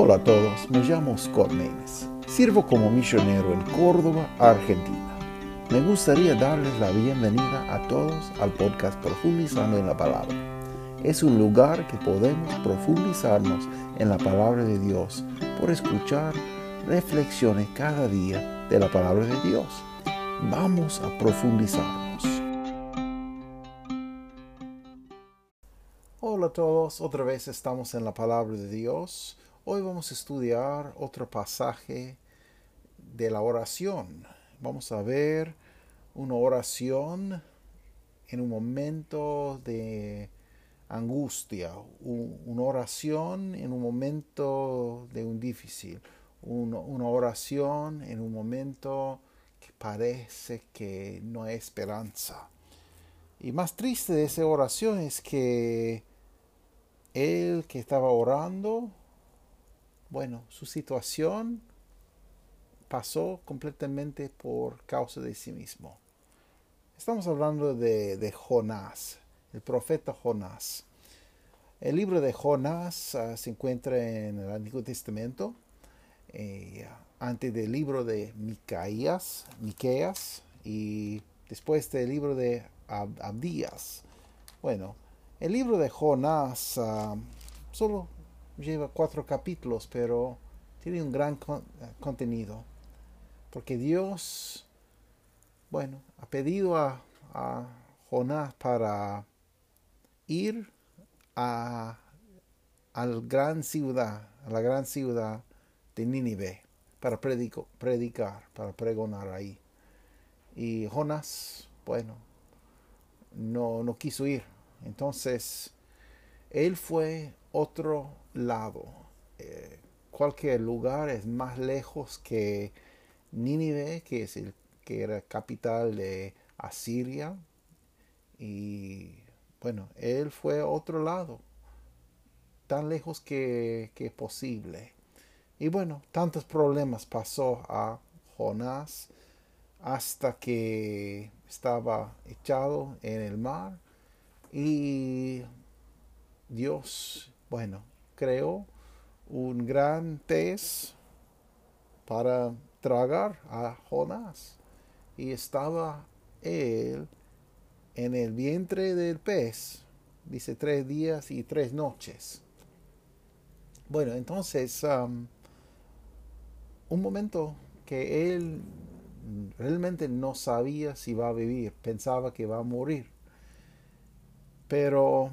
Hola a todos, me llamo Scott Maines. Sirvo como misionero en Córdoba, Argentina. Me gustaría darles la bienvenida a todos al podcast Profundizando en la Palabra. Es un lugar que podemos profundizarnos en la palabra de Dios por escuchar reflexiones cada día de la palabra de Dios. Vamos a profundizarnos. Hola a todos, otra vez estamos en la palabra de Dios. Hoy vamos a estudiar otro pasaje de la oración. Vamos a ver una oración en un momento de angustia, una oración en un momento de un difícil, una oración en un momento que parece que no hay esperanza. Y más triste de esa oración es que él que estaba orando bueno, su situación pasó completamente por causa de sí mismo. Estamos hablando de, Jonás, el profeta Jonás. El libro de Jonás ah, se encuentra en el Antiguo Testamento, eh, antes del libro de Micaías, Miqueas y después del libro de Abdías. Bueno, el libro de Jonás ah, solo lleva cuatro capítulos, pero tiene un gran contenido. Porque Dios, bueno, ha pedido a, Jonás para ir a, a, la gran ciudad, a la gran ciudad de Nínive, para predicar, para pregonar ahí. Y Jonás, bueno, no, no quiso ir. Entonces, él fue otro lado. Eh, cualquier lugar es más lejos que Nínive, que es el que era capital de Asiria. Y bueno, él fue a otro lado, tan lejos que, que posible. Y bueno, tantos problemas pasó a Jonás hasta que estaba echado en el mar y Dios, bueno, creó un gran pez para tragar a Jonás. Y estaba él en el vientre del pez, dice tres días y tres noches. Bueno, entonces, um, un momento que él realmente no sabía si va a vivir, pensaba que va a morir. Pero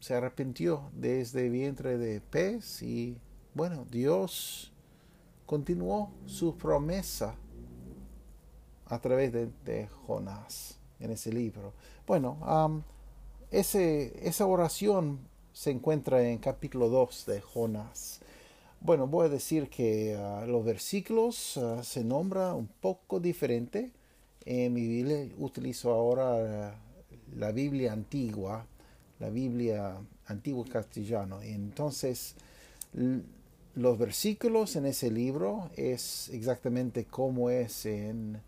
se arrepintió desde el vientre de pez y bueno, Dios continuó su promesa a través de, Jonás en ese libro. Bueno, ese, esa oración se encuentra en capítulo 2 de Jonás. Bueno, voy a decir que ah, los versículos uh, se nombra un poco diferente. En mi Biblia utilizo ahora ah, la Biblia antigua la Biblia antiguo castellano. entonces, los versículos en ese libro es exactamente como es en,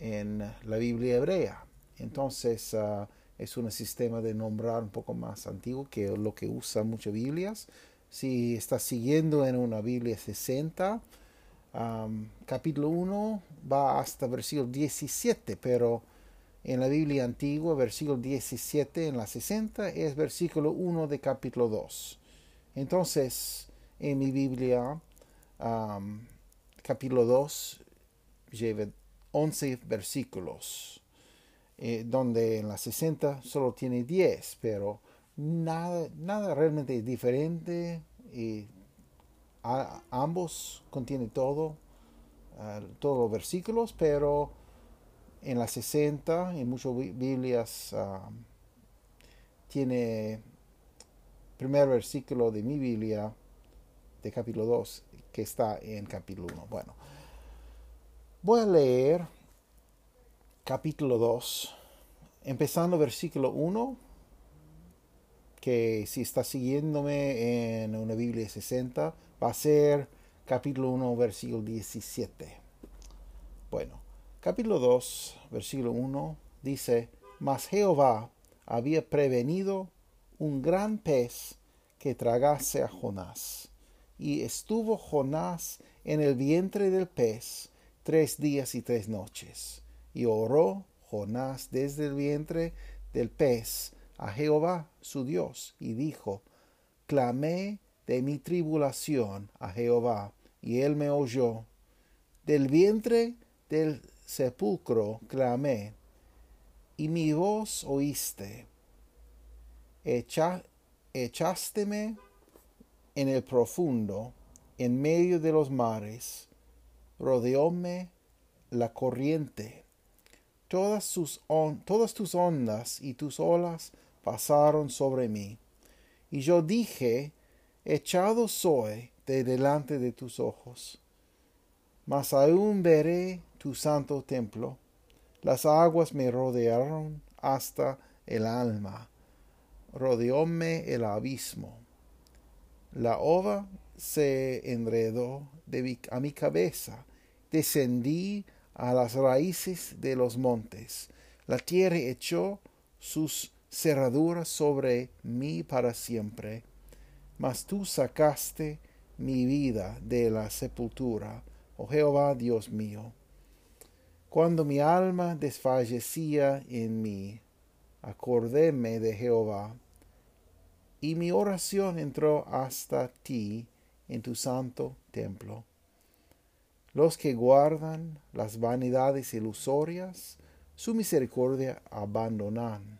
en la Biblia hebrea. Entonces, ah, es un sistema de nombrar un poco más antiguo que lo que usa muchas Biblias. Si estás siguiendo en una Biblia 60, capítulo 1 va hasta versículo 17, pero en la Biblia antigua, versículo 17 en la 60 es versículo 1 de capítulo 2. Entonces, en mi Biblia, capítulo 2 lleva 11 versículos, eh, donde en la 60 solo tiene 10, pero nada, nada realmente diferente. Y ambos contienen todo, ah, todos los versículos, pero en las 60, en muchas Biblias, ah, tiene primer versículo de mi Biblia, de capítulo 2, que está en capítulo 1. Bueno, voy a leer capítulo 2, empezando versículo 1, que si está siguiéndome en una Biblia 60, va a ser capítulo 1, versículo 17. Bueno, capítulo 2, versículo 1 dice, Mas Jehová había prevenido un gran pez que tragase a Jonás. y estuvo Jonás en el vientre del pez tres días y tres noches. Y oró Jonás desde el vientre del pez a Jehová su Dios, y dijo, Clamé de mi tribulación a Jehová, y él me oyó. Del vientre del sepulcro clamé, y mi voz oíste. Echa, echásteme en el profundo, en medio de los mares, rodeóme la corriente. Todas, todas tus ondas y tus olas pasaron sobre mí. Y yo dije, echado soy de delante de tus ojos. Mas aún veré tu santo templo. Las aguas me rodearon hasta el alma. Rodeóme el abismo. La ova se enredó de a mi cabeza. Descendí a las raíces de los montes. La tierra echó sus cerraduras sobre mí para siempre. Mas tú sacaste mi vida de la sepultura, oh Jehová Dios mío. Cuando mi alma desfallecía en mí, acordéme de Jehová y mi oración entró hasta ti en tu santo templo. Los que guardan las vanidades ilusorias, su misericordia abandonan.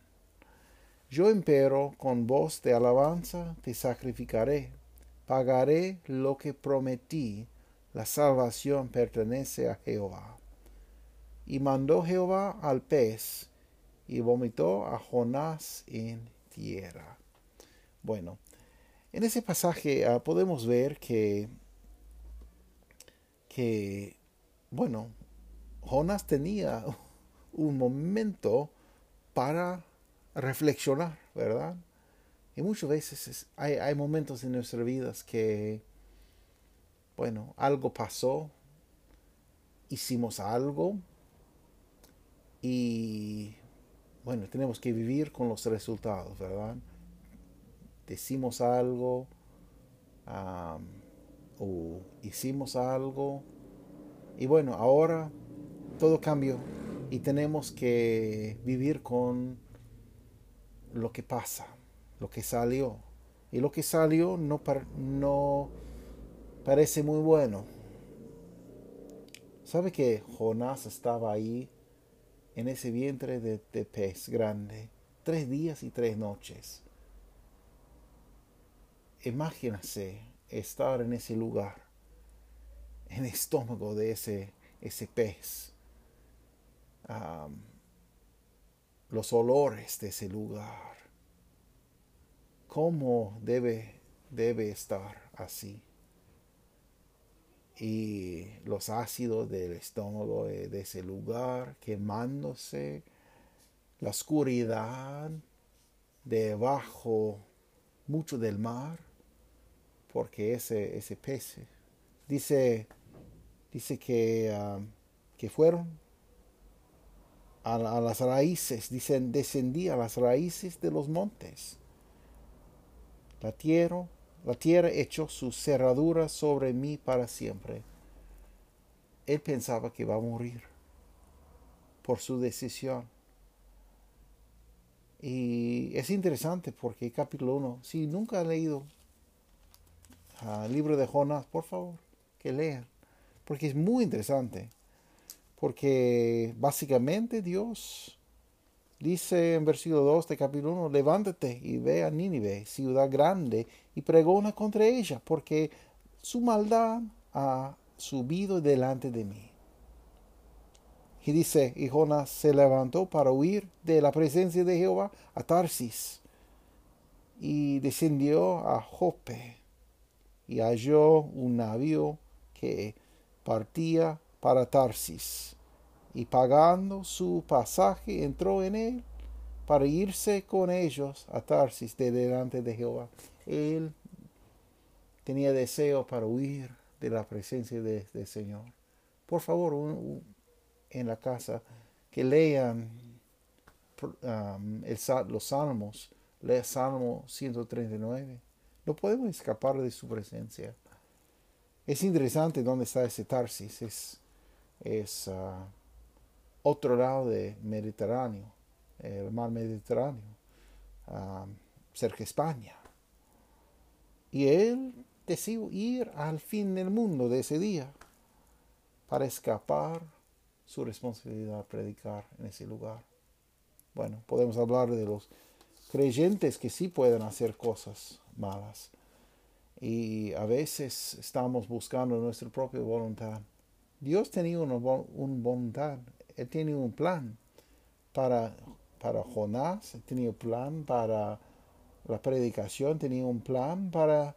Yo empero con voz de alabanza te sacrificaré, pagaré lo que prometí, la salvación pertenece a Jehová. Y mandó Jehová al pez, y vomitó a Jonás en tierra. Bueno, en ese pasaje ah, podemos ver que, que, bueno, Jonás tenía un momento para reflexionar, ¿verdad? Y muchas veces hay, hay, momentos en nuestras vidas que, bueno, algo pasó, hicimos algo y, bueno, tenemos que vivir con los resultados, ¿verdad? decimos algo o hicimos algo y bueno, ahora todo cambió y tenemos que vivir con lo que pasa, lo que salió. Y lo que salió no, no parece muy bueno. ¿Sabe que Jonás estaba ahí en ese vientre de, pez grande tres días y tres noches? Imagínese estar en ese lugar, en el estómago de ese, ese pez, los olores de ese lugar. ¿Cómo debe, debe estar así? Y los ácidos del estómago de ese lugar quemándose, la oscuridad debajo mucho del mar porque ese, ese pez dice, dice que, ah, que fueron a, las raíces, dicen, descendí a las raíces de los montes. La tierra, la tierra echó su cerradura sobre mí para siempre. Él pensaba que iba a morir por su decisión. Y es interesante porque capítulo 1, si nunca ha leído al libro de Jonás, por favor, que lean, porque es muy interesante, porque básicamente Dios dice en versículo 2 de capítulo 1, levántate y ve a Nínive, ciudad grande, y pregona contra ella, porque su maldad ha subido delante de mí. Y dice, y Jonás se levantó para huir de la presencia de Jehová a Tarsis, y descendió a Jope y halló un navío que partía para Tarsis, y pagando su pasaje entró en él para irse con ellos a Tarsis de delante de Jehová. Él tenía deseo para huir de la presencia del de Señor. Por favor, en la casa, que lean um, los salmos, lea Salmo 139 no podemos escapar de su presencia. Es interesante dónde está ese Tarsis. Es, ah, otro lado del Mediterráneo, el mar Mediterráneo, ah, cerca de España. Y él decidió ir al fin del mundo de ese día para escapar su responsabilidad predicar en ese lugar. Bueno, podemos hablar de los creyentes que sí pueden hacer cosas malas. Y a veces estamos buscando nuestra propia voluntad. Dios tenía una, voluntad, Él tiene un plan para, para Jonás, tenía un plan para la predicación, tenía un plan para,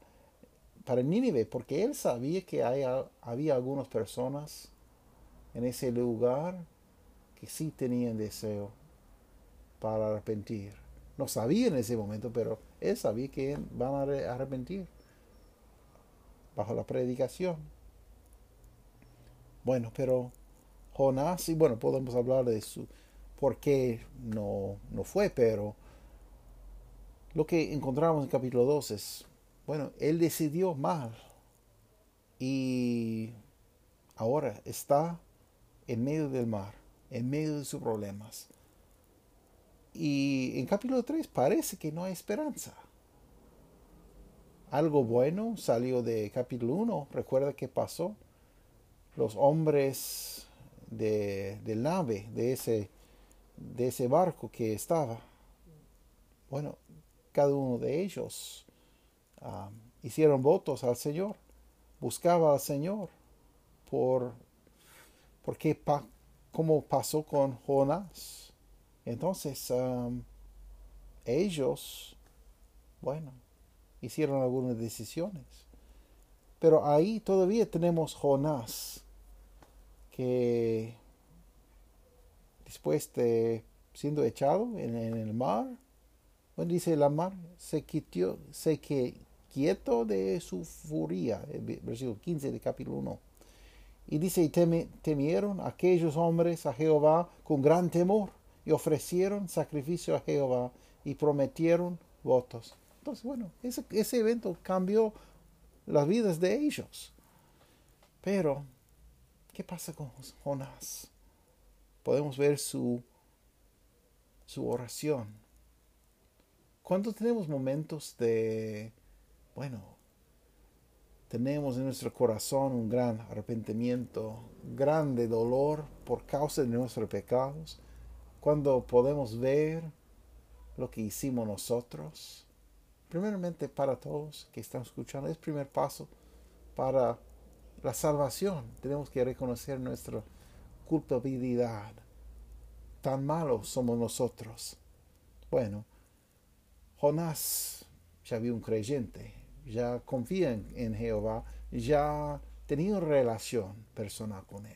para Nínive, porque Él sabía que hay, había algunas personas en ese lugar que sí tenían deseo para arrepentir. No sabía en ese momento, pero él sabía que van a arrepentir bajo la predicación. Bueno, pero Jonás, y bueno, podemos hablar de su por qué no, no fue, pero lo que encontramos en capítulo 2 es, bueno, él decidió mal y ahora está en medio del mar, en medio de sus problemas. Y en capítulo 3 parece que no hay esperanza. Algo bueno salió de capítulo 1. Recuerda qué pasó. Los hombres de, del nave, de ese, de ese barco que estaba. Bueno, cada uno de ellos um, hicieron votos al Señor. Buscaba al Señor por porque pa, como pasó con Jonás. Entonces, um, ellos, bueno, hicieron algunas decisiones. Pero ahí todavía tenemos Jonás, que después de siendo echado en, el mar, bueno, dice la mar, se quitó, se que quieto de su furia, versículo 15 de capítulo 1 y dice, y temieron aquellos hombres a Jehová con gran temor y ofrecieron sacrificio a Jehová y prometieron votos. Entonces, bueno, ese, ese evento cambió las vidas de ellos. Pero, ¿qué pasa con Jonás? Podemos ver su, su oración. Cuando tenemos momentos de, bueno, tenemos en nuestro corazón un gran arrepentimiento, grande dolor por causa de nuestros pecados, cuando podemos ver lo que hicimos nosotros, primeramente para todos que están escuchando, es primer paso para la salvación. Tenemos que reconocer nuestra culpabilidad. Tan malos somos nosotros. Bueno, Jonás ya había un creyente, ya confían en Jehová, ya tenían relación personal con Él.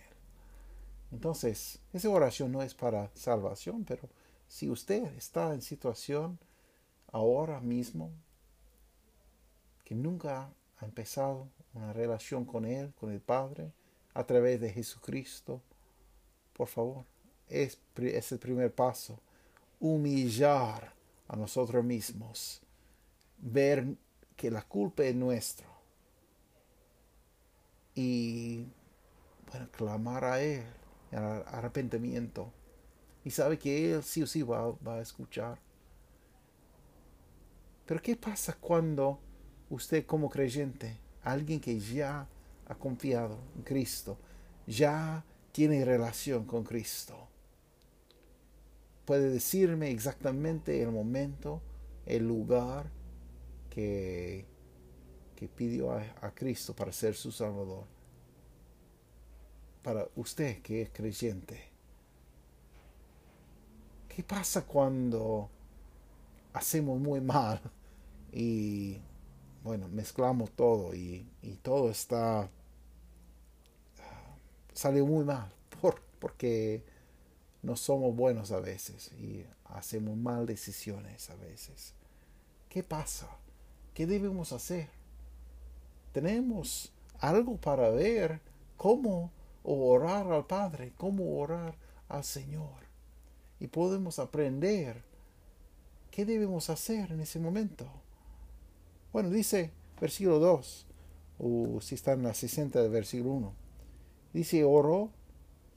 Entonces, esa oración no es para salvación, pero si usted está en situación ahora mismo que nunca ha empezado una relación con Él, con el Padre, a través de Jesucristo, por favor, es, es el primer paso. Humillar a nosotros mismos, ver que la culpa es nuestra. Y, bueno, clamar a Él en arrepentimiento. Y sabe que Él sí o sí va, va a escuchar. Pero ¿qué pasa cuando usted como creyente, alguien que ya ha confiado en Cristo, ya tiene relación con Cristo, puede decirme exactamente el momento, el lugar, que, pidió a, Cristo para ser su Salvador. Para usted que es creyente. ¿Qué pasa cuando hacemos muy mal y, bueno, mezclamos todo y, todo está... sale muy mal por, porque no somos buenos a veces y hacemos mal decisiones a veces. ¿Qué pasa? ¿Qué debemos hacer? Tenemos algo para ver cómo orar al Padre, cómo orar al Señor. Y podemos aprender qué debemos hacer en ese momento. Bueno, dice versículo 2, o si está en la 60 del versículo 1. Dice, oro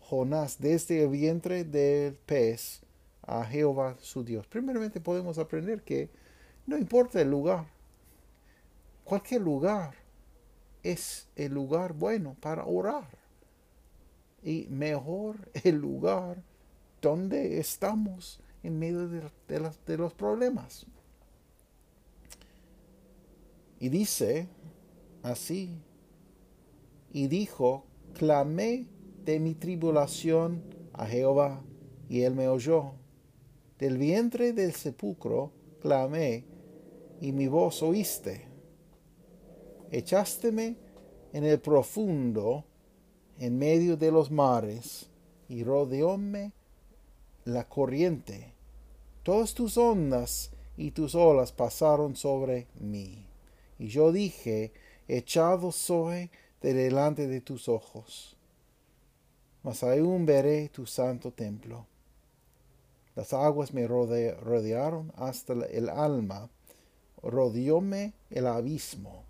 Jonás desde el vientre del pez a Jehová su Dios. Primeramente podemos aprender que no importa el lugar, cualquier lugar es el lugar bueno para orar. Y mejor el lugar donde estamos en medio de los problemas. Y dice así, y dijo, clamé de mi tribulación a Jehová, y él me oyó. Del vientre del sepulcro clamé, y mi voz oíste. Echásteme en el profundo, en medio de los mares, y rodeóme la corriente. Todas tus ondas y tus olas pasaron sobre mí. Y yo dije, echado soy de delante de tus ojos. Mas aún veré tu santo templo. Las aguas me rodearon hasta el alma, rodeóme el abismo.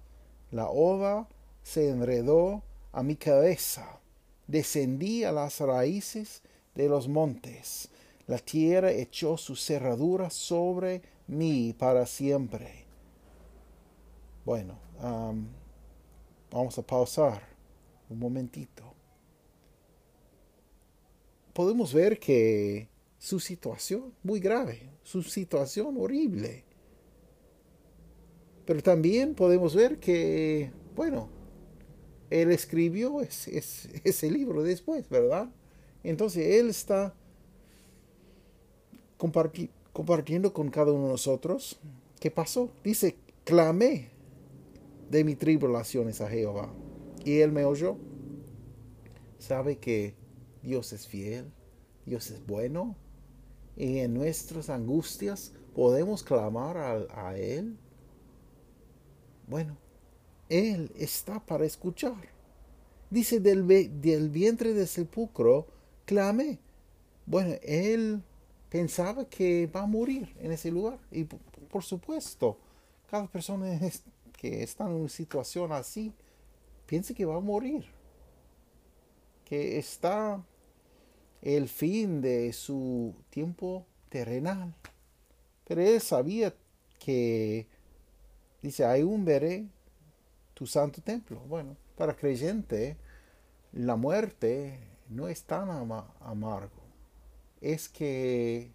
La ova se enredó a mi cabeza, descendí a las raíces de los montes. La tierra echó su cerradura sobre mí para siempre. Bueno, vamos a pausar un momentito. Podemos ver que su situación muy grave, su situación horrible. Pero también podemos ver que, bueno, él escribió ese, libro después, ¿verdad? Entonces él está compartiendo con cada uno de nosotros qué pasó. Dice, clamé de mi tribulaciones a Jehová. Y él me oyó. Sabe que Dios es fiel, Dios es bueno. Y en nuestras angustias podemos clamar a, a Él. Bueno, Él está para escuchar. Dice del, del vientre del sepulcro, clame. Bueno, Él pensaba que va a morir en ese lugar. Y por supuesto, cada persona que está en una situación así, piensa que va a morir, que está el fin de su tiempo terrenal. Pero él sabía que, dice, aún veré tu santo templo. Bueno, para creyente, la muerte no es tan amargo. Es que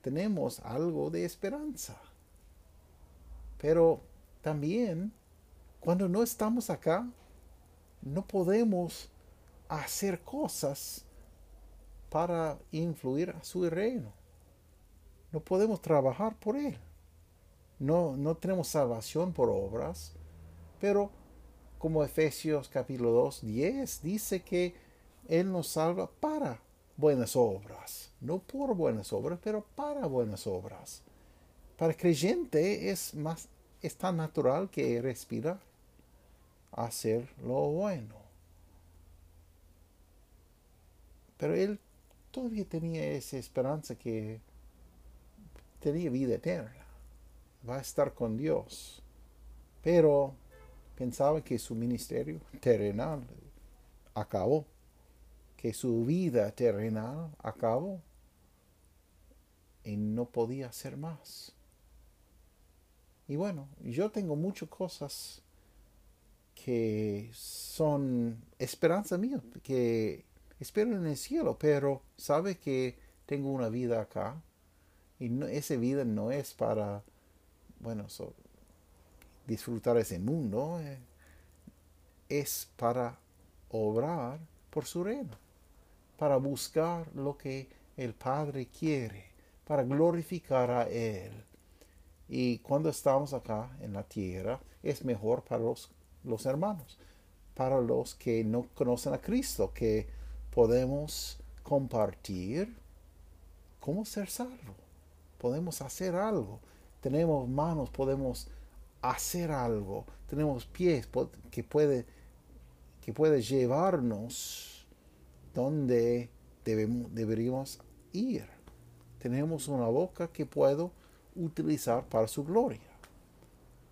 tenemos algo de esperanza. Pero también cuando no estamos acá, no podemos hacer cosas para influir a su reino. No podemos trabajar por él. No, no tenemos salvación por obras, pero como Efesios capítulo 2, 10 dice que Él nos salva para buenas obras. No por buenas obras, pero para buenas obras. Para el creyente es más es tan natural que respirar, hacer lo bueno. Pero él todavía tenía esa esperanza que tenía vida eterna, va a estar con Dios. Pero pensaba que su ministerio terrenal acabó, que su vida terrenal acabó y no podía hacer más. Y bueno, yo tengo muchas cosas que son esperanza mía, que espero en el cielo, pero sabe que tengo una vida acá y esa vida no es para, bueno, disfrutar ese mundo, eh, es para obrar por su reino, para buscar lo que el Padre quiere, para glorificar a Él y cuando estamos acá en la tierra, es mejor para los, los hermanos, para los que no conocen a Cristo, que podemos compartir cómo ser salvo. Podemos hacer algo. Tenemos manos, podemos hacer algo. Tenemos pies que puede, que puede llevarnos donde debemos, deberíamos ir. Tenemos una boca que puedo utilizar para su gloria.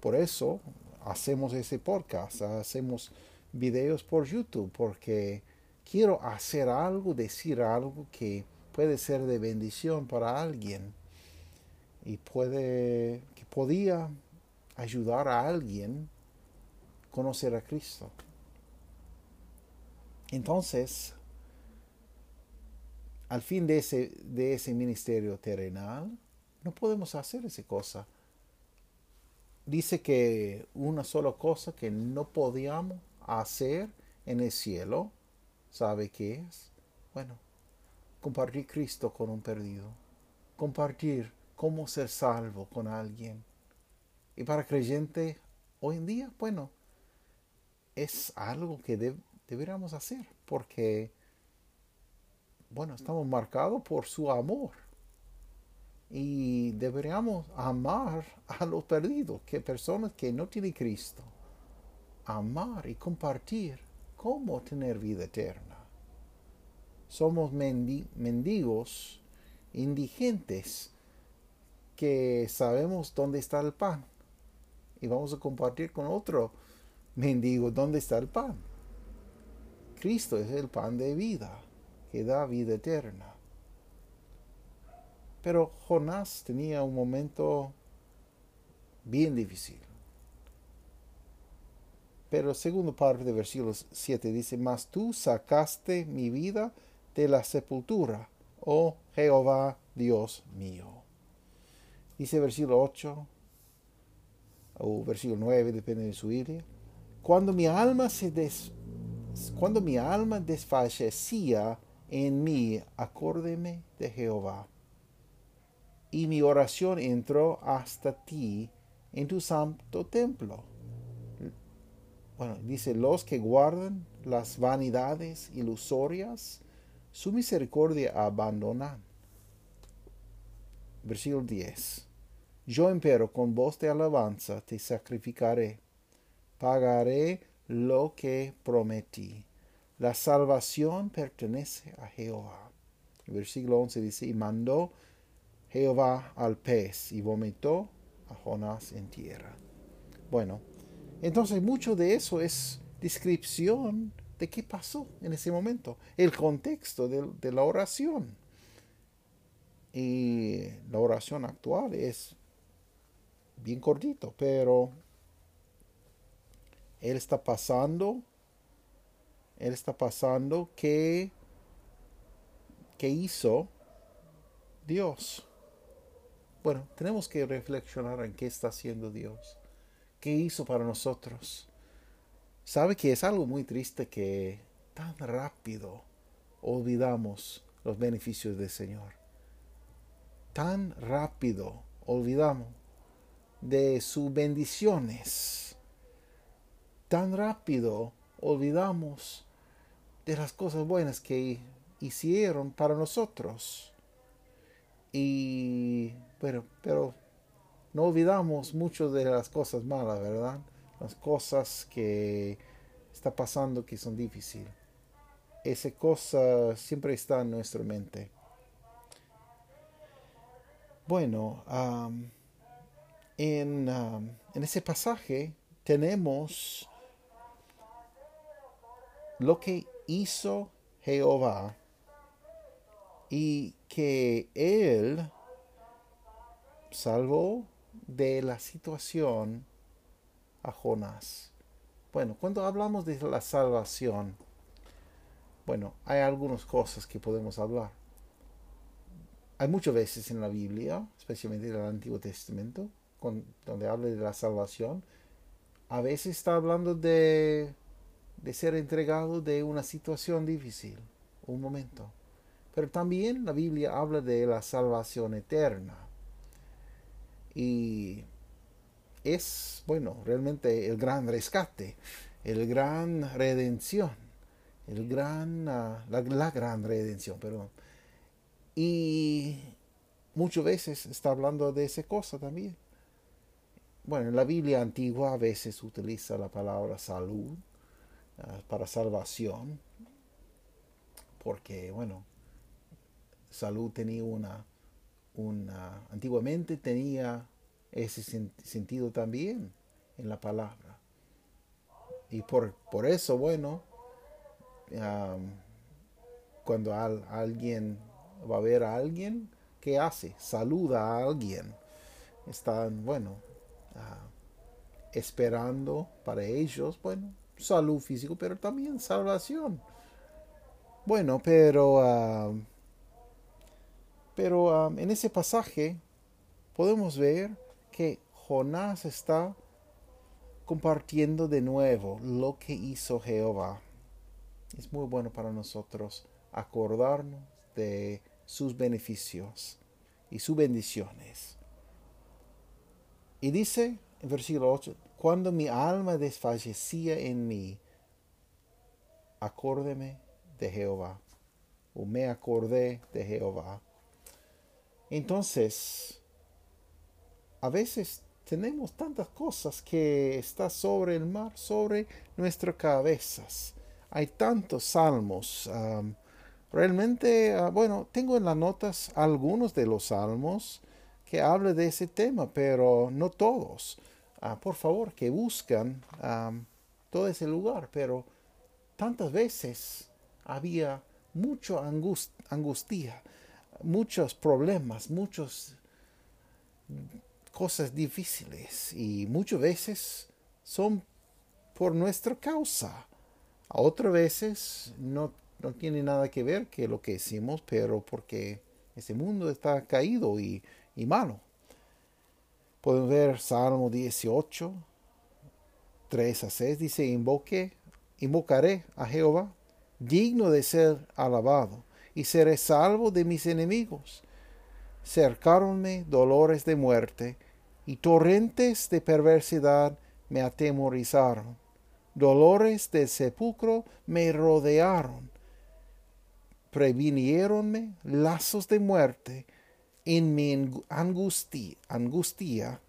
Por eso hacemos ese podcast, hacemos videos por YouTube, porque quiero hacer algo, decir algo que puede ser de bendición para alguien y puede que podía ayudar a alguien a conocer a Cristo. Entonces, al fin de ese, de ese ministerio terrenal, no podemos hacer esa cosa. Dice que una sola cosa que no podíamos hacer en el cielo, ¿sabe qué es? Bueno, compartir Cristo con un perdido, compartir cómo ser salvo con alguien. Y para creyente, hoy en día, bueno, es algo que deberíamos hacer, porque, bueno, estamos marcados por su amor. Y deberíamos amar a los perdidos, que personas que no tienen Cristo. Amar y compartir cómo tener vida eterna. Somos mendigos, indigentes, que sabemos dónde está el pan. Y vamos a compartir con otro mendigo dónde está el pan. Cristo es el pan de vida, que da vida eterna. Pero Jonás tenía un momento bien difícil. Pero segundo parte de versículo 7 dice, Mas tú sacaste mi vida de la sepultura, oh Jehová Dios mío. Dice versículo 8 o versículo 9, depende de su Biblia. Cuando mi alma se des, cuando mi alma desfallecía en mí, acórdeme de Jehová y mi oración entró hasta ti en tu santo templo. Bueno, dice, los que guardan las vanidades ilusorias, su misericordia abandonan. Versículo 10. Yo empero con voz de alabanza te sacrificaré, pagaré lo que prometí. La salvación pertenece a Jehová. versículo 11 dice, y mandó Jehová al pez y vomitó a Jonás en tierra. Bueno, entonces mucho de eso es descripción de qué pasó en ese momento, el contexto de, la oración. Y la oración actual es bien cortito, pero él está pasando, él está pasando que, que hizo Dios. Bueno, tenemos que reflexionar en qué está haciendo Dios, qué hizo para nosotros. Sabe que es algo muy triste que tan rápido olvidamos los beneficios del Señor. Tan rápido olvidamos de sus bendiciones. Tan rápido olvidamos de las cosas buenas que hicieron para nosotros. Y pero, pero no olvidamos mucho de las cosas malas, ¿verdad? Las cosas que está pasando que son difíciles. Esa cosa siempre está en nuestra mente. Bueno, en, en ese pasaje tenemos lo que hizo Jehová y que Él salvó de la situación a Jonás. Bueno, cuando hablamos de la salvación, bueno, hay algunas cosas que podemos hablar. Hay muchas veces en la Biblia, especialmente en el Antiguo Testamento, donde habla de la salvación, a veces está hablando de, de ser entregado de una situación difícil, un momento. Pero también la Biblia habla de la salvación eterna. Y es, bueno, realmente el gran rescate, el gran redención, el gran, ah, la, gran redención, perdón. Y muchas veces está hablando de esa cosa también. Bueno, en la Biblia antigua a veces utiliza la palabra salud ah, para salvación, porque, bueno, salud tenía una antiguamente tenía ese sentido también en la palabra. Y por, por eso, bueno, cuando alguien va a ver a alguien, ¿qué hace? Saluda a alguien. Están, bueno, ah, esperando para ellos, bueno, salud físico, pero también salvación. Bueno, pero, pero en ese pasaje podemos ver que Jonás está compartiendo de nuevo lo que hizo Jehová. Es muy bueno para nosotros acordarnos de sus beneficios y sus bendiciones. Y dice en versículo 8, cuando mi alma desfallecía en mí, acórdeme de Jehová, o me acordé de Jehová. Entonces, a veces tenemos tantas cosas que está sobre el mar, sobre nuestras cabezas. Hay tantos salmos. realmente, ah, bueno, tengo en las notas algunos de los salmos que hablan de ese tema, pero no todos. Ah, por favor, que buscan todo ese lugar, pero tantas veces había mucha angustia, muchos problemas, muchas cosas difíciles y muchas veces son por nuestra causa. Otras veces no, no tiene nada que ver que lo que hicimos, pero porque ese mundo está caído y, y malo. Podemos ver Salmo 18, 3 a 6, dice, invoque, invocaré a Jehová, digno de ser alabado, y seré salvo de mis enemigos. Cercáronme dolores de muerte, y torrentes de perversidad me atemorizaron. Dolores de sepulcro me rodearon. Previniéronme lazos de muerte, en mi angustia, angustia,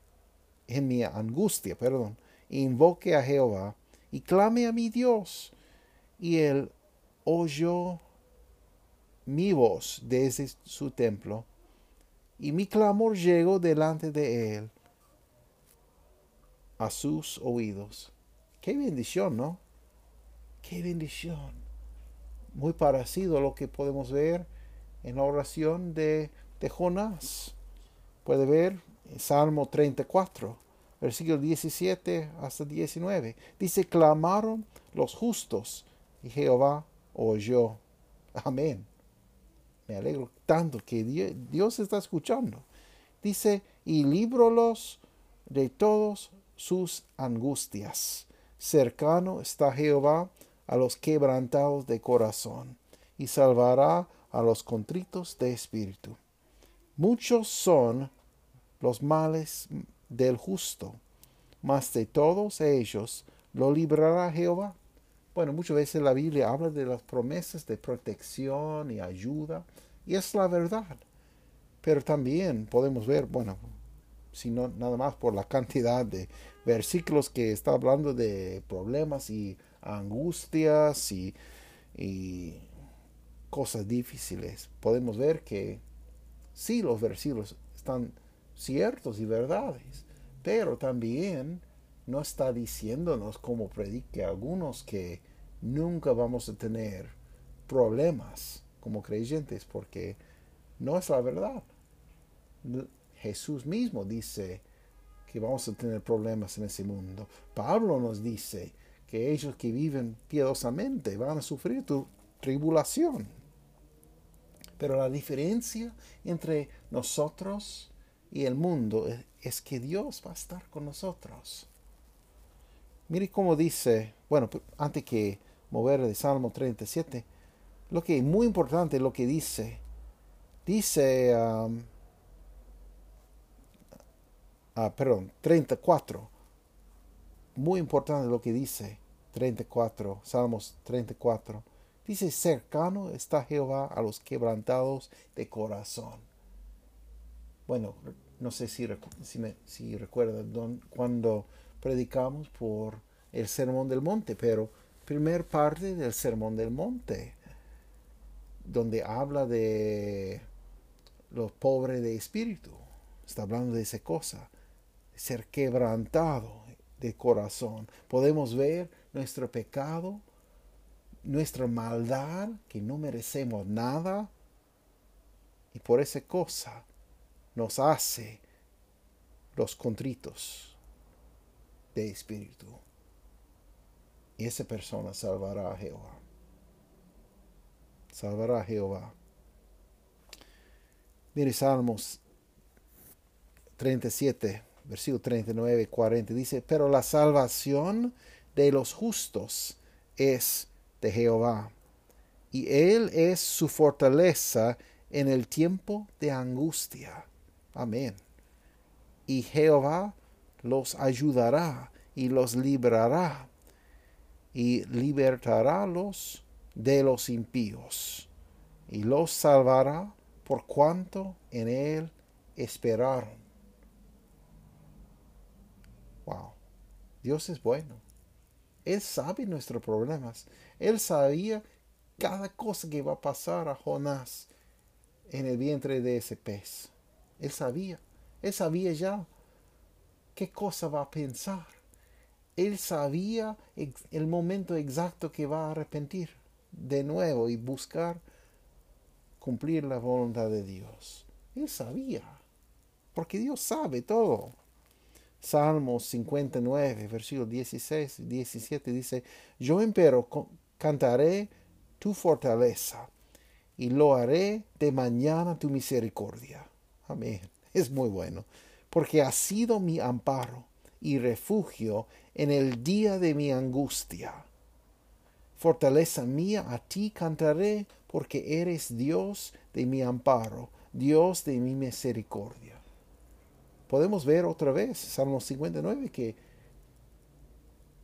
en mi angustia, perdón, invoque a Jehová y clame a mi Dios. Y él oyó mi voz desde su templo, y mi clamor llegó delante de él a sus oídos. Qué bendición, ¿no? Qué bendición. Muy parecido a lo que podemos ver en la oración de de Jonás. Puede ver Salmo 34, versículo 17 hasta 19. Dice, clamaron los justos y Jehová oyó. Amén. Me alegro tanto que Dios está escuchando. Dice, y líbrolos de todos sus angustias. Cercano está Jehová a los quebrantados de corazón, y salvará a los contritos de espíritu. Muchos son los males del justo, mas de todos ellos lo librará Jehová. Bueno, muchas veces la Biblia habla de las promesas de protección y ayuda, y es la verdad. Pero también podemos ver, bueno, si no nada más por la cantidad de versículos que está hablando de problemas y angustias y, y cosas difíciles, podemos ver que sí los versículos están ciertos y verdades, pero también no está diciéndonos como predique algunos que nunca vamos a tener problemas como creyentes porque no es la verdad. Jesús mismo dice que vamos a tener problemas en ese mundo. Pablo nos dice que ellos que viven piadosamente van a sufrir tu tribulación. Pero la diferencia entre nosotros y el mundo es, que Dios va a estar con nosotros. Mire cómo dice, bueno, antes que mover de Salmo 37, lo que es muy importante lo que dice. Dice, um, perdón, 34. Muy importante lo que dice 34, Salmos 34. Dice, cercano está Jehová a los quebrantados de corazón. Bueno, no sé si, si, recuerdan cuando predicamos por el Sermón del Monte, pero primer parte del Sermón del Monte, donde habla de los pobres de espíritu. Está hablando de esa cosa, ser quebrantado de corazón. Podemos ver nuestro pecado, nuestra maldad, que no merecemos nada, y por esa cosa nos hace los contritos de espíritu. Y esa persona salvará a Jehová. Salvará a Jehová. Mire Salmos 37, versículo 39 y 40. Dice, pero la salvación de los justos es de Jehová. Y Él es su fortaleza en el tiempo de angustia. Amén. Y Jehová los ayudará y los librará y libertarálos de los impíos y los salvará por cuanto en él esperaron. Wow, Dios es bueno. Él sabe nuestros problemas. Él sabía cada cosa que va a pasar a Jonás en el vientre de ese pez. Él sabía. Él sabía ya qué cosa va a pensar. Él sabía el momento exacto que va a arrepentir de nuevo y buscar cumplir la voluntad de Dios. Él sabía, porque Dios sabe todo. Salmos 59, versículo 16 y 17 dice, yo empero cantaré tu fortaleza y lo haré de mañana tu misericordia. Amén. Es muy bueno, porque ha sido mi amparo y refugio en el día de mi angustia. Fortaleza mía, a ti cantaré, porque eres Dios de mi amparo, Dios de mi misericordia podemos ver otra vez, Salmo 59, que,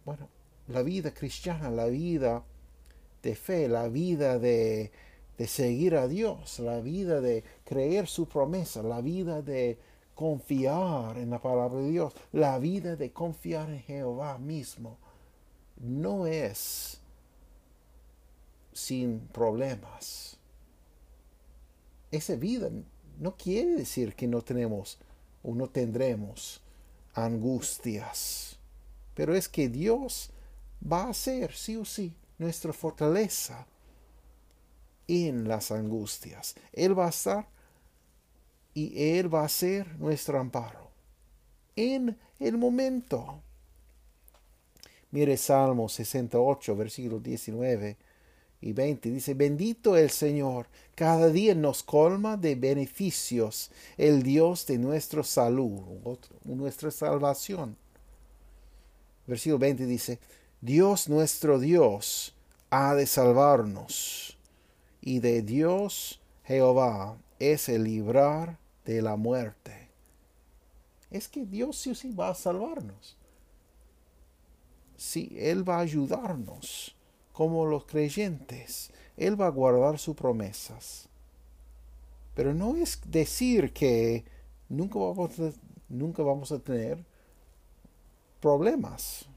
bueno, la vida cristiana, la vida de fe, la vida de, de seguir a Dios, la vida de creer su promesa, la vida de confiar en la palabra de Dios, la vida de confiar en Jehová mismo, no es sin problemas. Esa vida no quiere decir que no tenemos o no tendremos angustias. Pero es que Dios va a ser, sí o sí, nuestra fortaleza en las angustias. Él va a estar y Él va a ser nuestro amparo en el momento. Mire Salmo 68, versículo 19 y 20 dice, bendito el Señor, cada día nos colma de beneficios, el Dios de nuestra salud, nuestra salvación. Versículo 20 dice, Dios nuestro Dios ha de salvarnos, y de Dios Jehová es el librar de la muerte. Es que Dios sí sí va a salvarnos. Sí, Él va a ayudarnos como los creyentes. Él va a guardar sus promesas. Pero no es decir que nunca vamos a, nunca vamos a tener problemas.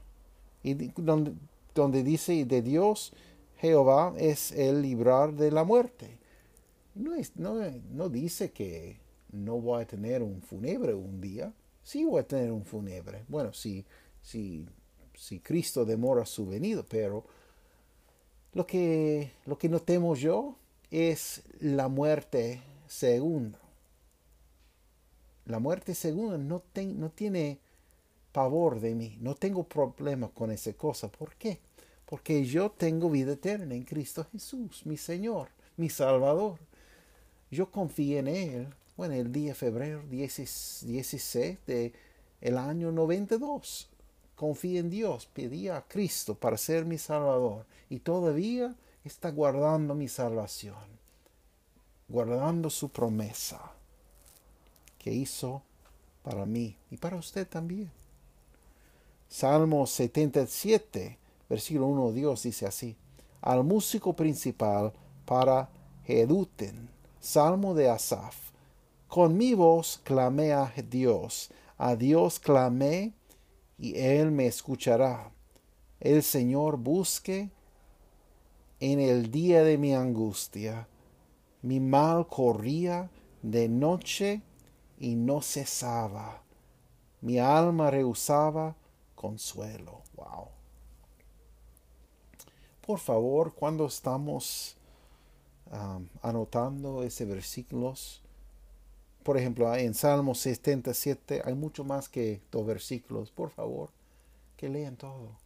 Y donde, donde dice de Dios, Jehová es el librar de la muerte. No, es, no, no dice que no voy a tener un fúnebre un día. Sí voy a tener un fúnebre. Bueno, si, si, si Cristo demora su venido, pero lo que, lo que no temo yo es la muerte segunda. La muerte segunda no, no tiene pavor de mí, no tengo problema con esa cosa. ¿Por qué? Porque yo tengo vida eterna en Cristo Jesús, mi Señor, mi Salvador. Yo confío en Él. Bueno, el día de febrero 16 de el año 92 confía en Dios, pedía a Cristo para ser mi Salvador y todavía está guardando mi salvación, guardando su promesa que hizo para mí y para usted también. Salmo 77, versículo 1, Dios dice así, al músico principal para Jeduten, Salmo de Asaf, con mi voz clamé a Dios, a Dios clamé y Él me escuchará. El Señor busque en el día de mi angustia. Mi mal corría de noche y no cesaba. Mi alma rehusaba consuelo. Wow. Por favor, cuando estamos um, anotando ese versículos, por ejemplo, en Salmo 77 hay mucho más que dos versículos. Por favor, que lean todo.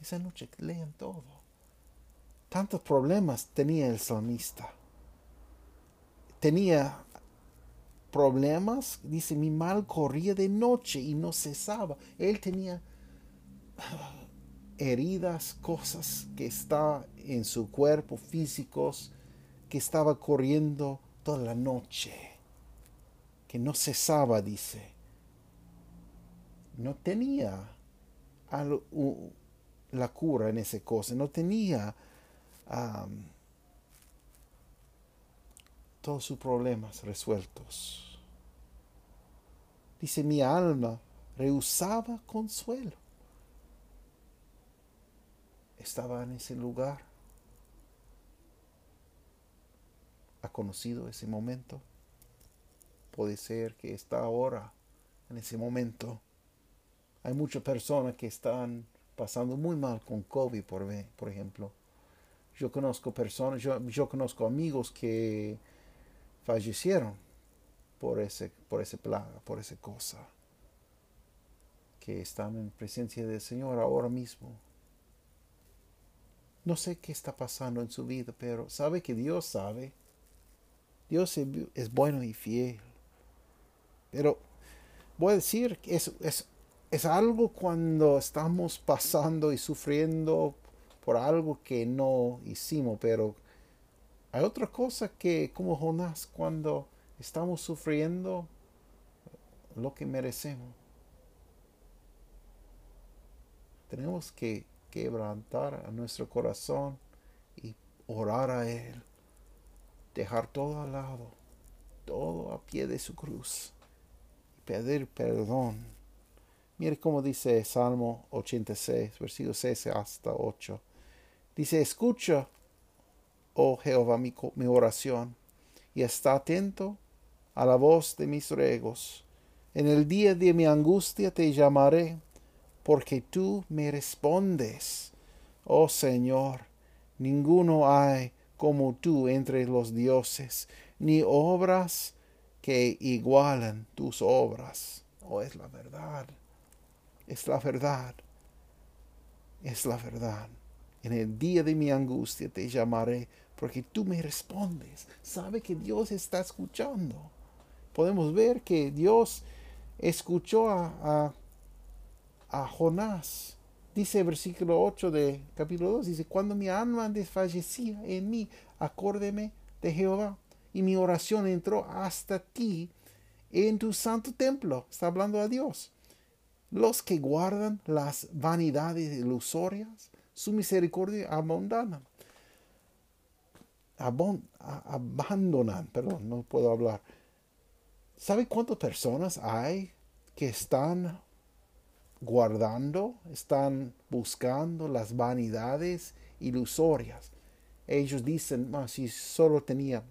Esa noche lean todo. Tantos problemas tenía el salmista. Tenía problemas, dice, mi mal corría de noche y no cesaba. Él tenía heridas, cosas que está en su cuerpo, físicos, que estaba corriendo toda la noche, que no cesaba, dice. No tenía la cura en esa cosa, no tenía todos sus problemas resueltos. Dice, mi alma rehusaba consuelo. Estaba en ese lugar. ¿Ha conocido ese momento? Puede ser que está ahora, en ese momento. Hay muchas personas que están pasando muy mal con COVID, por, por ejemplo. Yo conozco personas, yo, conozco amigos que fallecieron por ese, por ese plaga, por esa cosa, que están en presencia del Señor ahora mismo. No sé qué está pasando en su vida, pero sabe que Dios sabe. Dios es, bueno y fiel. Pero voy a decir que es, es, es algo cuando estamos pasando y sufriendo por algo que no hicimos, pero hay otra cosa que como Jonás cuando estamos sufriendo lo que merecemos. Tenemos que quebrantar a nuestro corazón y orar a Él. Dejar todo al lado, todo a pie de su cruz. Pedir perdón. Mire cómo dice Salmo 86, versículo 6 hasta 8. Dice, escucha, oh Jehová, mi, mi oración, y está atento a la voz de mis ruegos. En el día de mi angustia te llamaré, porque tú me respondes. Oh Señor, ninguno hay como tú entre los dioses, ni obras que igualan tus obras. Oh, es la verdad. Es la verdad. Es la verdad. En el día de mi angustia te llamaré, porque tú me respondes. Sabe que Dios está escuchando. Podemos ver que Dios escuchó a, a, Jonás. Dice el versículo 8 de capítulo 2, dice, cuando mi alma desfallecía en mí, acórdeme de Jehová, y mi oración entró hasta ti en tu santo templo. Está hablando a Dios. Los que guardan las vanidades ilusorias su misericordia abundana. abandonan, perdón, no puedo hablar. ¿Sabe cuántas personas hay que están guardando, están buscando las vanidades ilusorias? Ellos dicen, ah, si solo tenía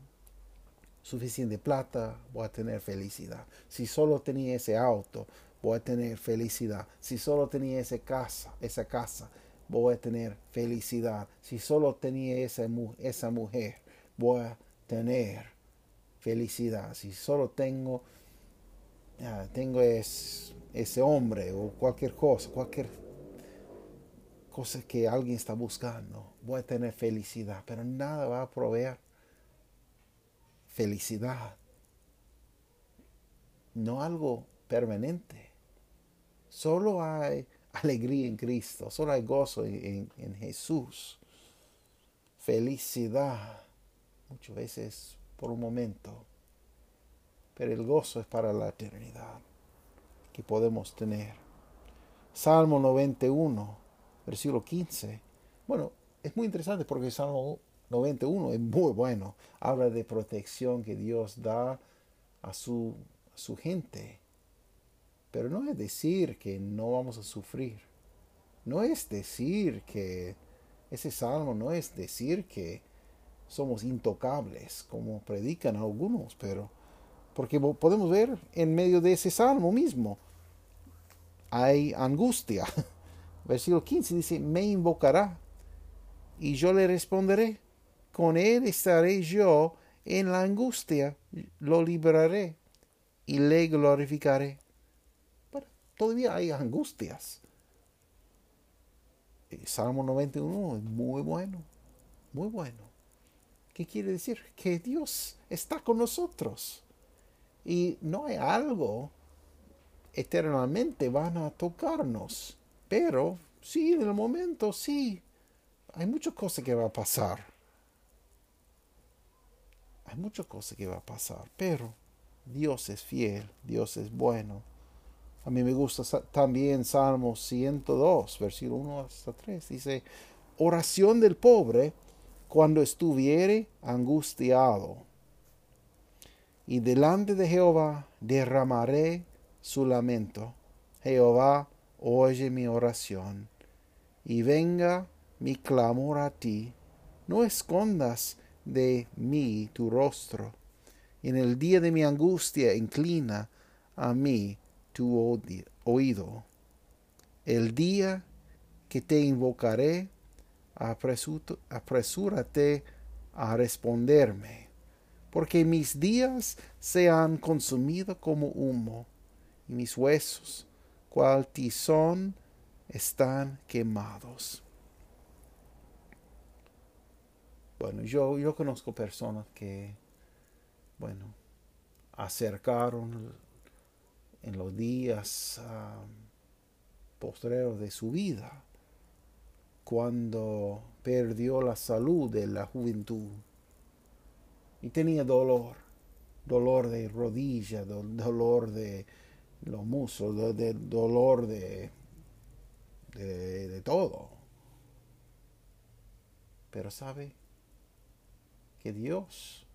suficiente plata, voy a tener felicidad. Si solo tenía ese auto, voy a tener felicidad. Si solo tenía esa casa, esa casa, voy a tener felicidad. Si solo tenía esa, esa mujer, voy a tener felicidad. Si solo tengo, ah, tengo ese hombre o cualquier cosa, cualquier cosa que alguien está buscando, voy a tener felicidad. Pero nada va a proveer felicidad. No algo permanente. Solo hay alegría en Cristo, solo hay gozo en, Jesús. Felicidad, muchas veces por un momento, pero el gozo es para la eternidad que podemos tener. Salmo 91, versículo 15. Bueno, es muy interesante porque Salmo 91 es muy bueno. Habla de protección que Dios da a su, a su gente. Pero no es decir que no vamos a sufrir. No es decir que ese salmo no es decir que somos intocables, como predican algunos, pero porque podemos ver en medio de ese salmo mismo, hay angustia. Versículo 15 dice, me invocará y yo le responderé. Con él estaré yo en la angustia, lo liberaré y le glorificaré. Pero todavía hay angustias. Salmo 91 es muy bueno, muy bueno. ¿Qué quiere decir? Que Dios está con nosotros. Y no hay algo eternamente van a tocarnos. Pero sí, en el momento sí. Hay muchas cosas que va a pasar. Hay muchas cosas que va a pasar. Pero Dios es fiel, Dios es bueno. A mí me gusta también Salmo 102, versículo 1 hasta 3. Dice, oración del pobre cuando estuviere angustiado. Y delante de Jehová derramaré su lamento. Jehová, oye mi oración. Y venga mi clamor a ti. No escondas de mí tu rostro. En el día de mi angustia inclina a mí tu oído. El día que te invocaré, apresúrate a responderme, porque mis días se han consumido como humo, y mis huesos, cual tizón, están quemados. Bueno, yo, yo conozco personas que, bueno, acercaron en los días uh, postreros de su vida cuando perdió la salud de la juventud y tenía dolor, dolor de rodilla, dolor de los muslos, dolor de, de, de todo. Pero sabe que Dios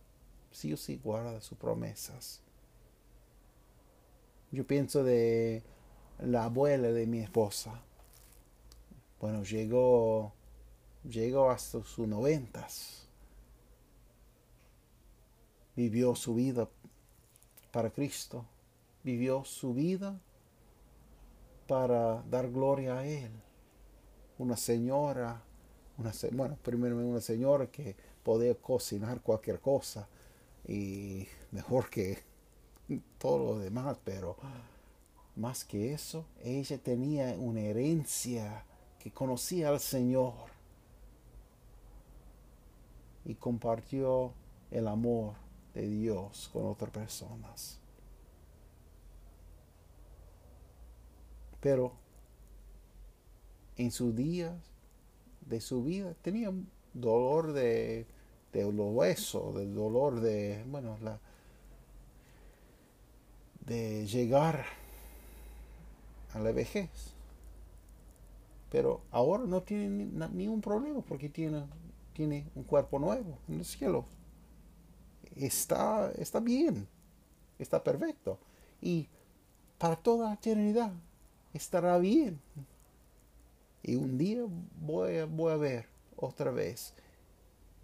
sí o sí guarda sus promesas. Yo pienso de la abuela de mi esposa bueno, llegó, llegó hasta sus noventas. Vivió su vida para Cristo. Vivió su vida para dar gloria a Él. Una señora, una, bueno, primero una señora que podía cocinar cualquier cosa y mejor que todo lo demás, pero más que eso, ella tenía una herencia que conocía al Señor y compartió el amor de Dios con otras personas. Pero en sus días de su vida tenía dolor de, de los huesos, del dolor de, bueno, la, de llegar a la vejez. Pero ahora no tiene ningún problema porque tiene, tiene un cuerpo nuevo en el cielo. Está, está bien, está perfecto. Y para toda la eternidad estará bien. Y un día voy voy a ver otra vez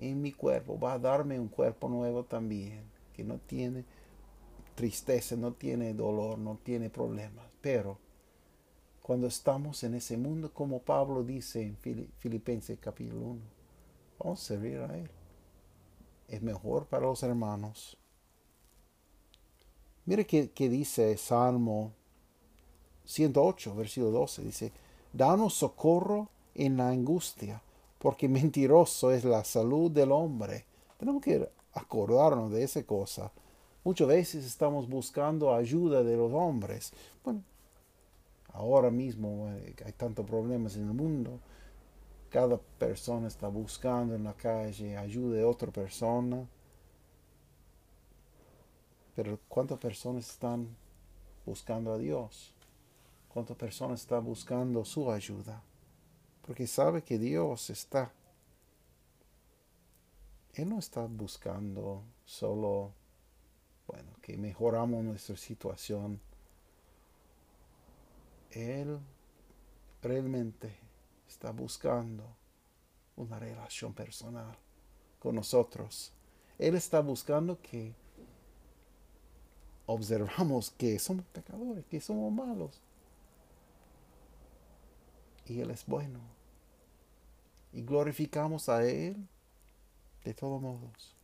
en mi cuerpo, va a darme un cuerpo nuevo también, que no tiene tristeza, no tiene dolor, no tiene problemas. Pero cuando estamos en ese mundo, como Pablo dice en Filipenses capítulo 1. Vamos a servir a Él. Es mejor para los hermanos. Mire que, dice Salmo 108, versículo 12. Dice, danos socorro en la angustia, porque mentiroso es la salud del hombre. Tenemos que acordarnos de esa cosa. Muchas veces estamos buscando ayuda de los hombres. Bueno, ahora mismo eh, hay tantos problemas en el mundo. Cada persona está buscando en la calle ayuda de otra persona. Pero ¿cuántas personas están buscando a Dios? ¿Cuántas personas están buscando su ayuda? Porque sabe que Dios está. Él no está buscando solo, que mejoramos nuestra situación él realmente está buscando una relación personal con nosotros. Él está buscando que observamos que somos pecadores, que somos malos. y Él es bueno. Y glorificamos a Él de todos modos.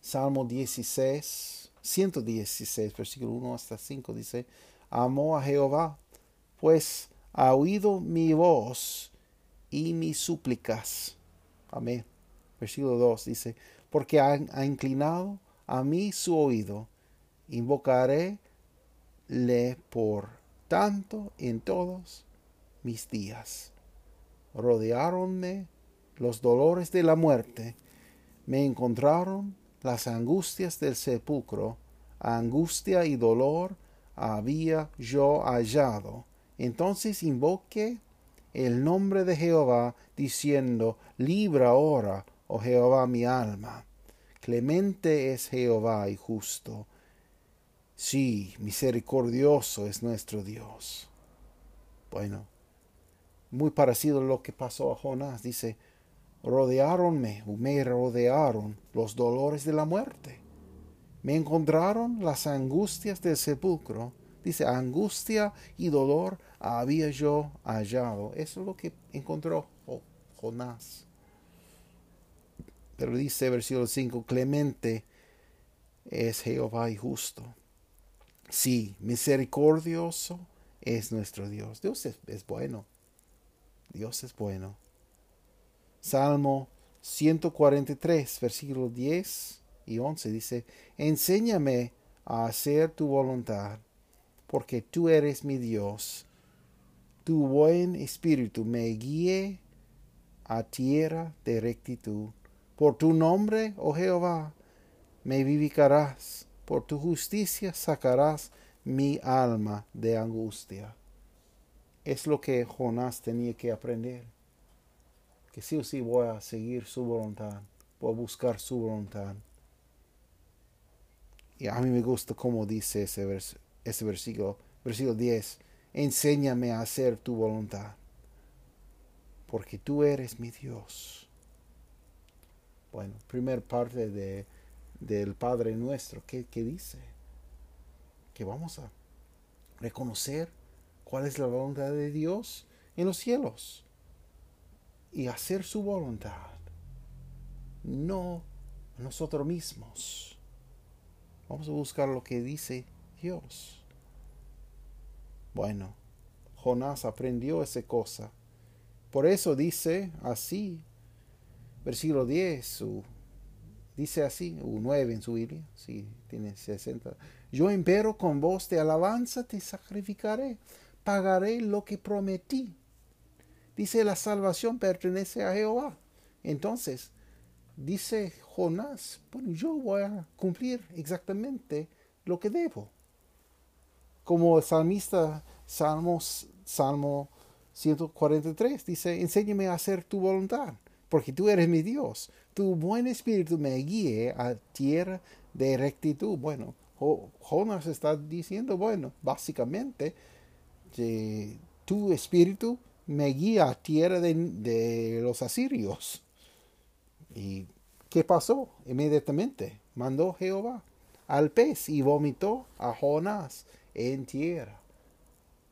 Salmo 16, 116, versículo 1 hasta 5 dice, Amó a Jehová, pues ha oído mi voz y mis súplicas. Amén. Versículo 2 dice, porque ha, ha inclinado a mí su oído, invocaré le por tanto en todos mis días. Rodearonme los dolores de la muerte, me encontraron las angustias del sepulcro, angustia y dolor había yo hallado. Entonces invoqué el nombre de Jehová, diciendo, Libra ahora, oh Jehová, mi alma. Clemente es Jehová y justo. Sí, misericordioso es nuestro Dios. Bueno, muy parecido a lo que pasó a Jonás. Dice, rodearonme, me rodearon los dolores de la muerte. Me encontraron las angustias del sepulcro. Dice, angustia y dolor había yo hallado. Eso es lo que encontró Jonás. Pero dice versículo 5, clemente es Jehová y justo. Sí, misericordioso es nuestro Dios. Dios es, es bueno. Dios es bueno. Salmo 143, versículos 10 y 11 dice, Enséñame a hacer tu voluntad, porque tú eres mi Dios. Tu buen espíritu me guíe a tierra de rectitud. Por tu nombre, oh Jehová, me vivificarás. Por tu justicia sacarás mi alma de angustia. Es lo que Jonás tenía que aprender que sí o sí voy a seguir su voluntad, voy a buscar su voluntad. Y a mí me gusta cómo dice ese, versículo, versículo 10, enséñame a hacer tu voluntad, porque tú eres mi Dios. Bueno, primer parte de, del Padre nuestro, ¿qué, ¿qué dice? Que vamos a reconocer cuál es la voluntad de Dios en los cielos y hacer su voluntad, no nosotros mismos. Vamos a buscar lo que dice Dios. Bueno, Jonás aprendió esa cosa. Por eso dice así, versículo 10, dice así, u 9 en su Biblia, si tiene 60. Yo empero con voz de alabanza te sacrificaré, pagaré lo que prometí Dice, la salvación pertenece a Jehová. Entonces, dice Jonás, bueno, yo voy a cumplir exactamente lo que debo. Como el salmista, Salmos, Salmo 143, dice, enséñame a hacer tu voluntad, porque tú eres mi Dios. Tu buen espíritu me guíe a tierra de rectitud. Bueno, Jonás está diciendo, bueno, básicamente, tu espíritu me guía a tierra de, los asirios. ¿Y qué pasó? Inmediatamente mandó Jehová al pez y vomitó a Jonás en tierra.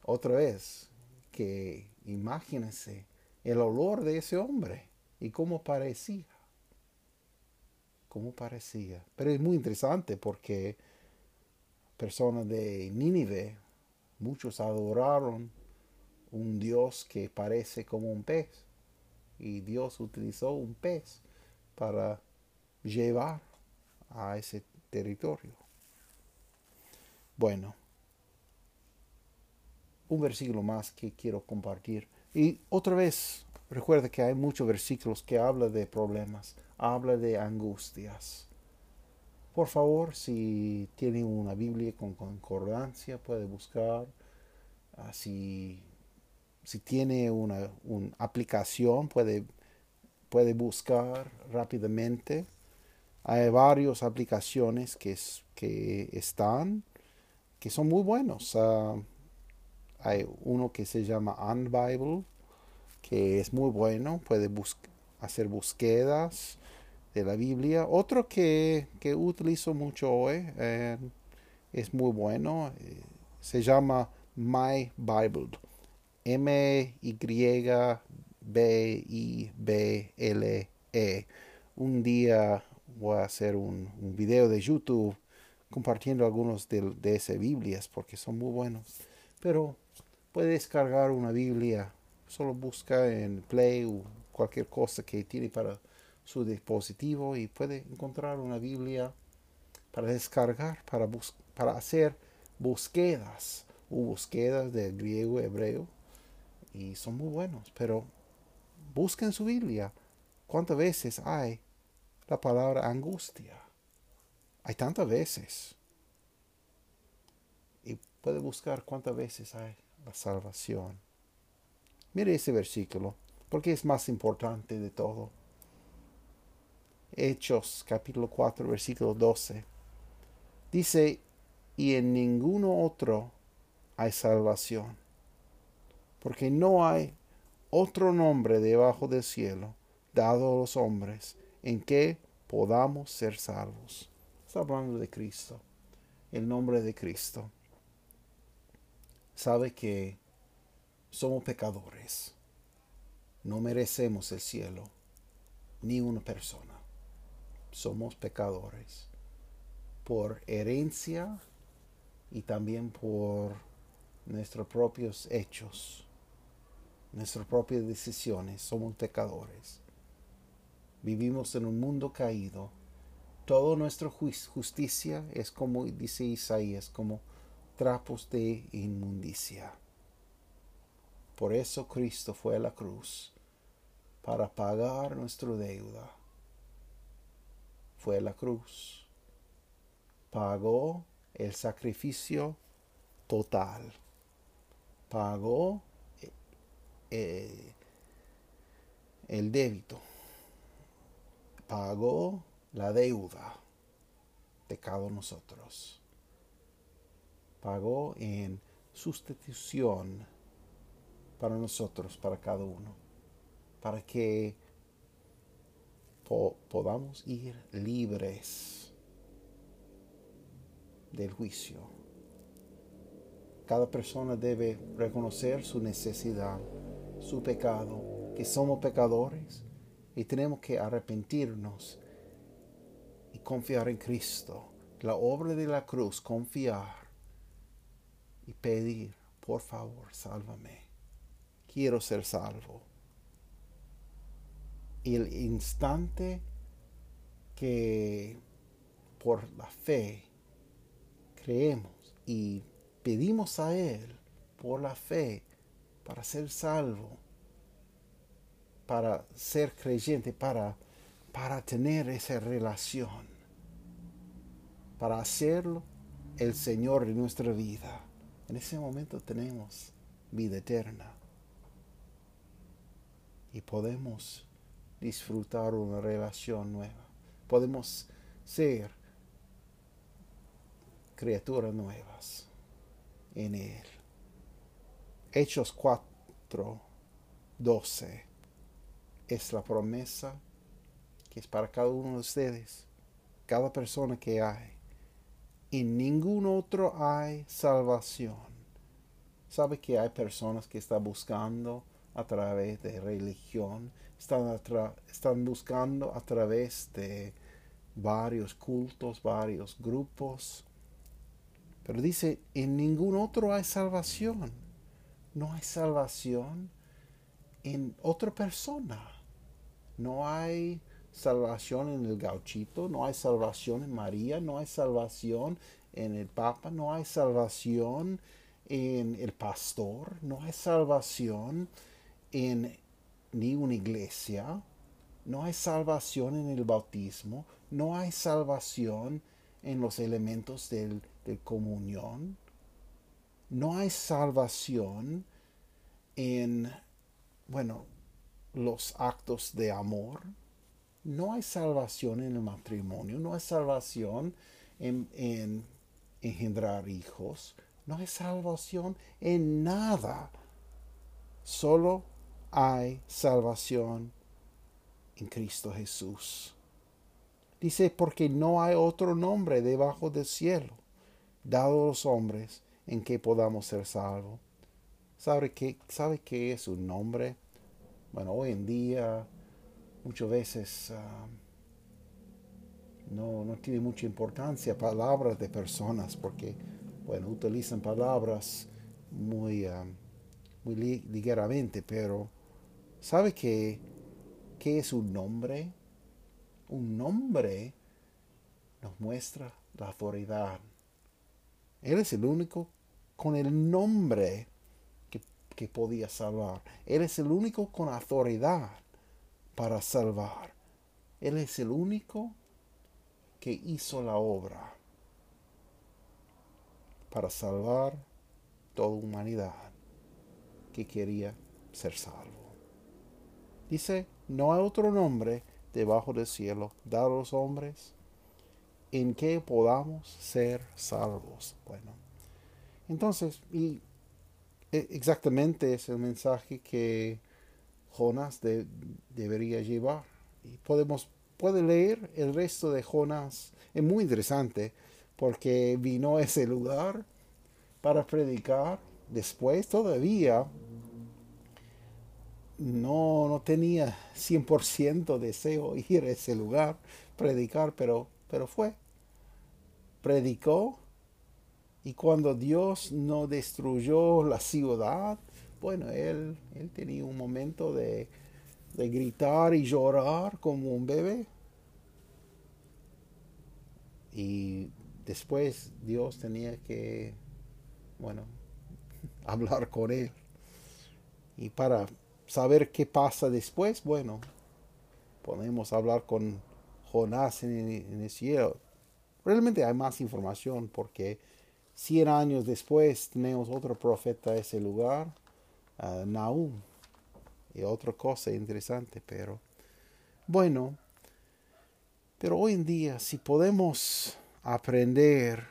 Otra vez, que imagínense el olor de ese hombre y cómo parecía. Cómo parecía. Pero es muy interesante porque personas de Nínive, muchos adoraron un Dios que parece como un pez. Y Dios utilizó un pez para llevar a ese territorio. Bueno, un versículo más que quiero compartir. Y otra vez, recuerda que hay muchos versículos que hablan de problemas, habla de angustias. Por favor, si tiene una Biblia con concordancia, puede buscar. Así si tiene una, aplicación, puede, puede buscar rápidamente. Hay varias aplicaciones que, que están, que son muy buenos. Ah, hay uno que se llama Unbible, que es muy bueno, puede hacer búsquedas de la Biblia. Otro que, que utilizo mucho hoy, eh, es muy bueno, eh, se llama My Bible M-Y-B-I-B-L-E. Un día voy a hacer un, video de YouTube compartiendo algunos de, de esas Biblias porque son muy buenos. Pero puede descargar una Biblia, solo busca en Play o cualquier cosa que tiene para su dispositivo y puede encontrar una Biblia para descargar, para, para hacer búsquedas o búsquedas de griego, hebreo y son muy buenos, pero busquen su Biblia. ¿Cuántas veces hay la palabra angustia? Hay tantas veces. Y puede buscar cuántas veces hay la salvación. Mire ese versículo, porque es más importante de todo. Hechos capítulo 4, versículo 12. Dice, y en ninguno otro hay salvación, porque no hay otro nombre debajo del cielo dado a los hombres en que podamos ser salvos. Está hablando de Cristo, el nombre de Cristo. Sabe que somos pecadores, no merecemos el cielo, ni una persona. Somos pecadores por herencia y también por nuestros propios hechos, nuestras propias decisiones. Somos pecadores. Vivimos en un mundo caído. Toda nuestra justicia es como dice Isaías, como trapos de inmundicia. Por eso Cristo fue a la cruz, para pagar nuestra deuda. Fue la cruz. Pagó el sacrificio total. Pagó eh, el débito. Pagó la deuda de cada nosotros. Pagó en sustitución para nosotros, para cada uno, para que podamos ir libres del juicio. Cada persona debe reconocer su necesidad, su pecado, que somos pecadores y tenemos que arrepentirnos y confiar en Cristo. La obra de la cruz, confiar y pedir, por favor, sálvame. Quiero ser salvo. El instante que por la fe creemos y pedimos a Él por la fe para ser salvo, para ser creyente, para, para tener esa relación, para hacerlo el Señor de nuestra vida. En ese momento tenemos vida eterna y podemos disfrutar una relación nueva. Podemos ser criaturas nuevas en Él. Hechos 4, 12 es la promesa que es para cada uno de ustedes, cada persona que hay. En ningún otro hay salvación. ¿Sabe que hay personas que están buscando a través de religión? Están, buscando a través de varios cultos, varios grupos pero dice, en ningún otro hay salvación. No hay salvación en otra persona. No hay salvación en el gauchito, no hay salvación en María, no hay salvación en el Papa, no hay salvación en el pastor, no hay salvación en ni una iglesia, no hay salvación en el bautismo, no hay salvación en los elementos del de comunión. No hay salvación en, bueno, los actos de amor. No hay salvación en el matrimonio. No hay salvación en, en engendrar hijos. No hay salvación en nada. Solo hay salvación en Cristo Jesús. Dice, porque no hay otro nombre debajo del cielo dado a los hombres en que podamos ser salvos. ¿Sabe qué, ¿Sabe qué es un nombre? Bueno, hoy en día muchas veces ah, no, no tiene mucha importancia palabras de personas porque, bueno, utilizan palabras muy, ah, muy ligeramente, pero ¿sabe qué, qué es un nombre? Un nombre nos muestra la autoridad. Él es el único con el nombre que, que podía salvar. Él es el único con autoridad para salvar. Él es el único que hizo la obra para salvar toda humanidad que quería ser salvo. Dice, no hay otro nombre debajo del cielo dado a los hombres en que podamos ser salvos. Bueno, entonces, y e, exactamente es el mensaje que Jonás debería llevar. Y podemos puede leer el resto de Jonás. Es muy interesante porque vino a ese lugar para predicar. Después todavía no, no tenía 100% deseo ir a ese lugar, predicar, pero, pero fue. Predicó y cuando Dios no destruyó la ciudad, bueno, él, él tenía un momento de, de gritar y llorar como un bebé. Y después Dios tenía que, bueno, hablar con él. Y para saber qué pasa después, bueno, podemos hablar con Jonás en, el cielo. Realmente hay más información porque 100 años después tenemos otro profeta a ese lugar, uh, y otra cosa interesante, pero bueno, pero hoy en día si podemos aprender,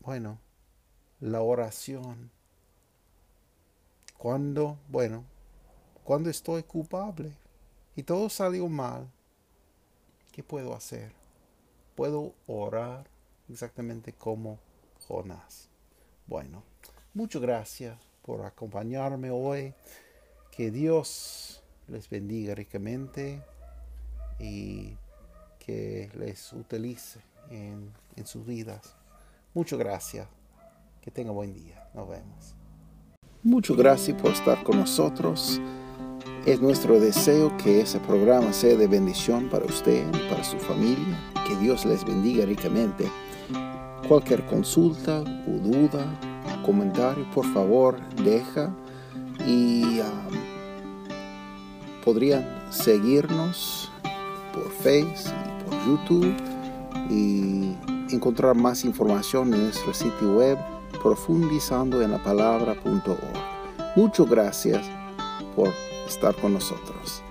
bueno, la oración, cuando, bueno, cuando estoy culpable y todo salió mal, ¿qué puedo hacer? Puedo orar exactamente como Jonás. Bueno, muchas gracias por acompañarme hoy. Que Dios les bendiga ricamente y que les utilice en, en sus vidas. Muchas gracias. Que tenga buen día. Nos vemos. Muchas gracias por estar con nosotros. Es nuestro deseo que ese programa sea de bendición para usted y para su familia. Que Dios les bendiga ricamente. Cualquier consulta o duda comentario, por favor, deja y um, podrían seguirnos por Facebook y por YouTube y encontrar más información en nuestro sitio web profundizando en la palabra.org. Muchas gracias por estar con nosotros.